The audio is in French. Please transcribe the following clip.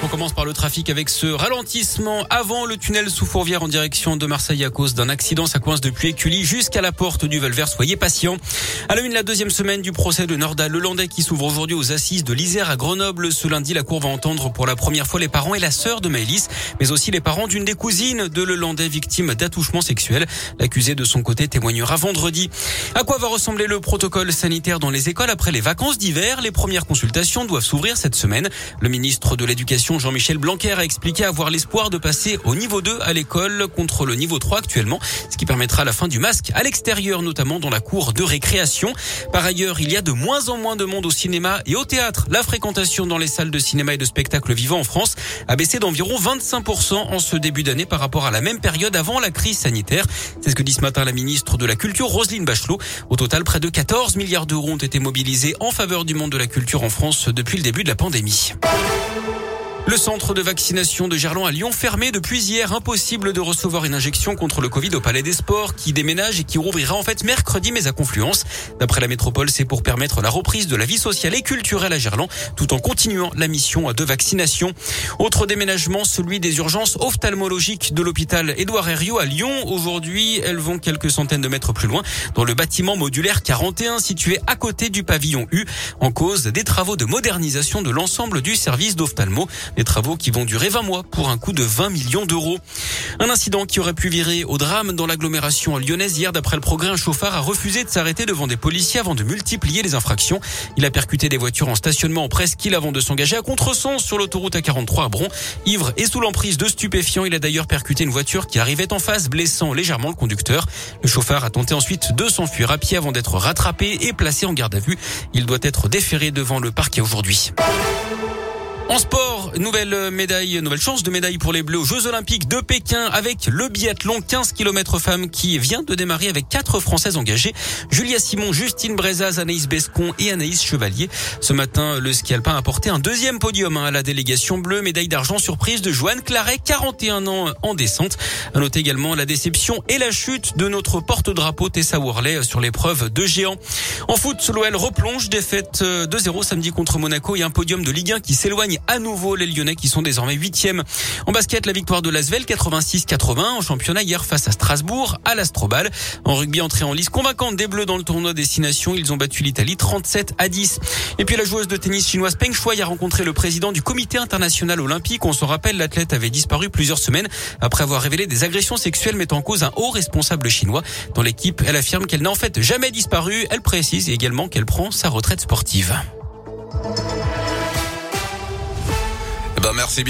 On commence par le trafic avec ce ralentissement avant le tunnel sous Fourvière en direction de Marseille à cause d'un accident. Ça coince depuis Écully jusqu'à la porte du Velvert. Soyez patients. À la une, la deuxième semaine du procès de Norda Lelandais qui s'ouvre aujourd'hui aux assises de l'Isère à Grenoble. Ce lundi, la cour va entendre pour la première fois les parents et la sœur de Maëlys, mais aussi les parents d'une des cousines de Lelandais victime d'attouchement sexuel. L'accusé de son côté témoignera vendredi. À quoi va ressembler le protocole sanitaire dans les écoles après les vacances d'hiver? Les premières consultations doivent s'ouvrir cette semaine. Le ministre de l'Éducation Jean-Michel Blanquer a expliqué avoir l'espoir de passer au niveau 2 à l'école contre le niveau 3 actuellement, ce qui permettra la fin du masque à l'extérieur, notamment dans la cour de récréation. Par ailleurs, il y a de moins en moins de monde au cinéma et au théâtre. La fréquentation dans les salles de cinéma et de spectacle vivant en France a baissé d'environ 25% en ce début d'année par rapport à la même période avant la crise sanitaire. C'est ce que dit ce matin la ministre de la Culture, Roselyne Bachelot. Au total, près de 14 milliards d'euros ont été mobilisés en faveur du monde de la culture en France depuis le début de la pandémie. Le centre de vaccination de Gerland à Lyon fermé depuis hier. Impossible de recevoir une injection contre le Covid au Palais des Sports qui déménage et qui rouvrira en fait mercredi mais à Confluence. D'après la métropole, c'est pour permettre la reprise de la vie sociale et culturelle à Gerland tout en continuant la mission de vaccination. Autre déménagement, celui des urgences ophtalmologiques de l'hôpital Édouard Herriot à Lyon. Aujourd'hui, elles vont quelques centaines de mètres plus loin dans le bâtiment modulaire 41 situé à côté du pavillon U en cause des travaux de modernisation de l'ensemble du service d'ophtalmo. Des travaux qui vont durer 20 mois pour un coût de 20 millions d'euros. Un incident qui aurait pu virer au drame dans l'agglomération lyonnaise. Hier, d'après le progrès, un chauffard a refusé de s'arrêter devant des policiers avant de multiplier les infractions. Il a percuté des voitures en stationnement en presqu'île avant de s'engager à contresens sur l'autoroute A43 à Bron. Ivre et sous l'emprise de stupéfiants, il a d'ailleurs percuté une voiture qui arrivait en face, blessant légèrement le conducteur. Le chauffard a tenté ensuite de s'enfuir à pied avant d'être rattrapé et placé en garde à vue. Il doit être déféré devant le parquet aujourd'hui. En sport, nouvelle médaille, nouvelle chance de médaille pour les Bleus aux Jeux Olympiques de Pékin avec le biathlon 15 km femmes qui vient de démarrer avec quatre Françaises engagées. Julia Simon, Justine Brezaz, Anaïs Bescon et Anaïs Chevalier. Ce matin, le ski alpin a porté un deuxième podium hein, à la délégation bleue. Médaille d'argent surprise de Joanne Claret, 41 ans en descente. À noter également la déception et la chute de notre porte-drapeau Tessa Worley sur l'épreuve de géant. En foot, l'OL replonge défaite 2-0 samedi contre Monaco et un podium de Ligue 1 qui s'éloigne à nouveau les Lyonnais qui sont désormais huitièmes. En basket, la victoire de Lasvel 86-80 en championnat hier face à Strasbourg à l'Astrobal. En rugby, entrée en liste convaincante des Bleus dans le tournoi Destination. Ils ont battu l'Italie 37 à 10. Et puis la joueuse de tennis chinoise Peng Shuai a rencontré le président du comité international olympique. On se rappelle, l'athlète avait disparu plusieurs semaines après avoir révélé des agressions sexuelles mettant en cause un haut responsable chinois. Dans l'équipe, elle affirme qu'elle n'a en fait jamais disparu. Elle précise également qu'elle prend sa retraite sportive. Merci bien.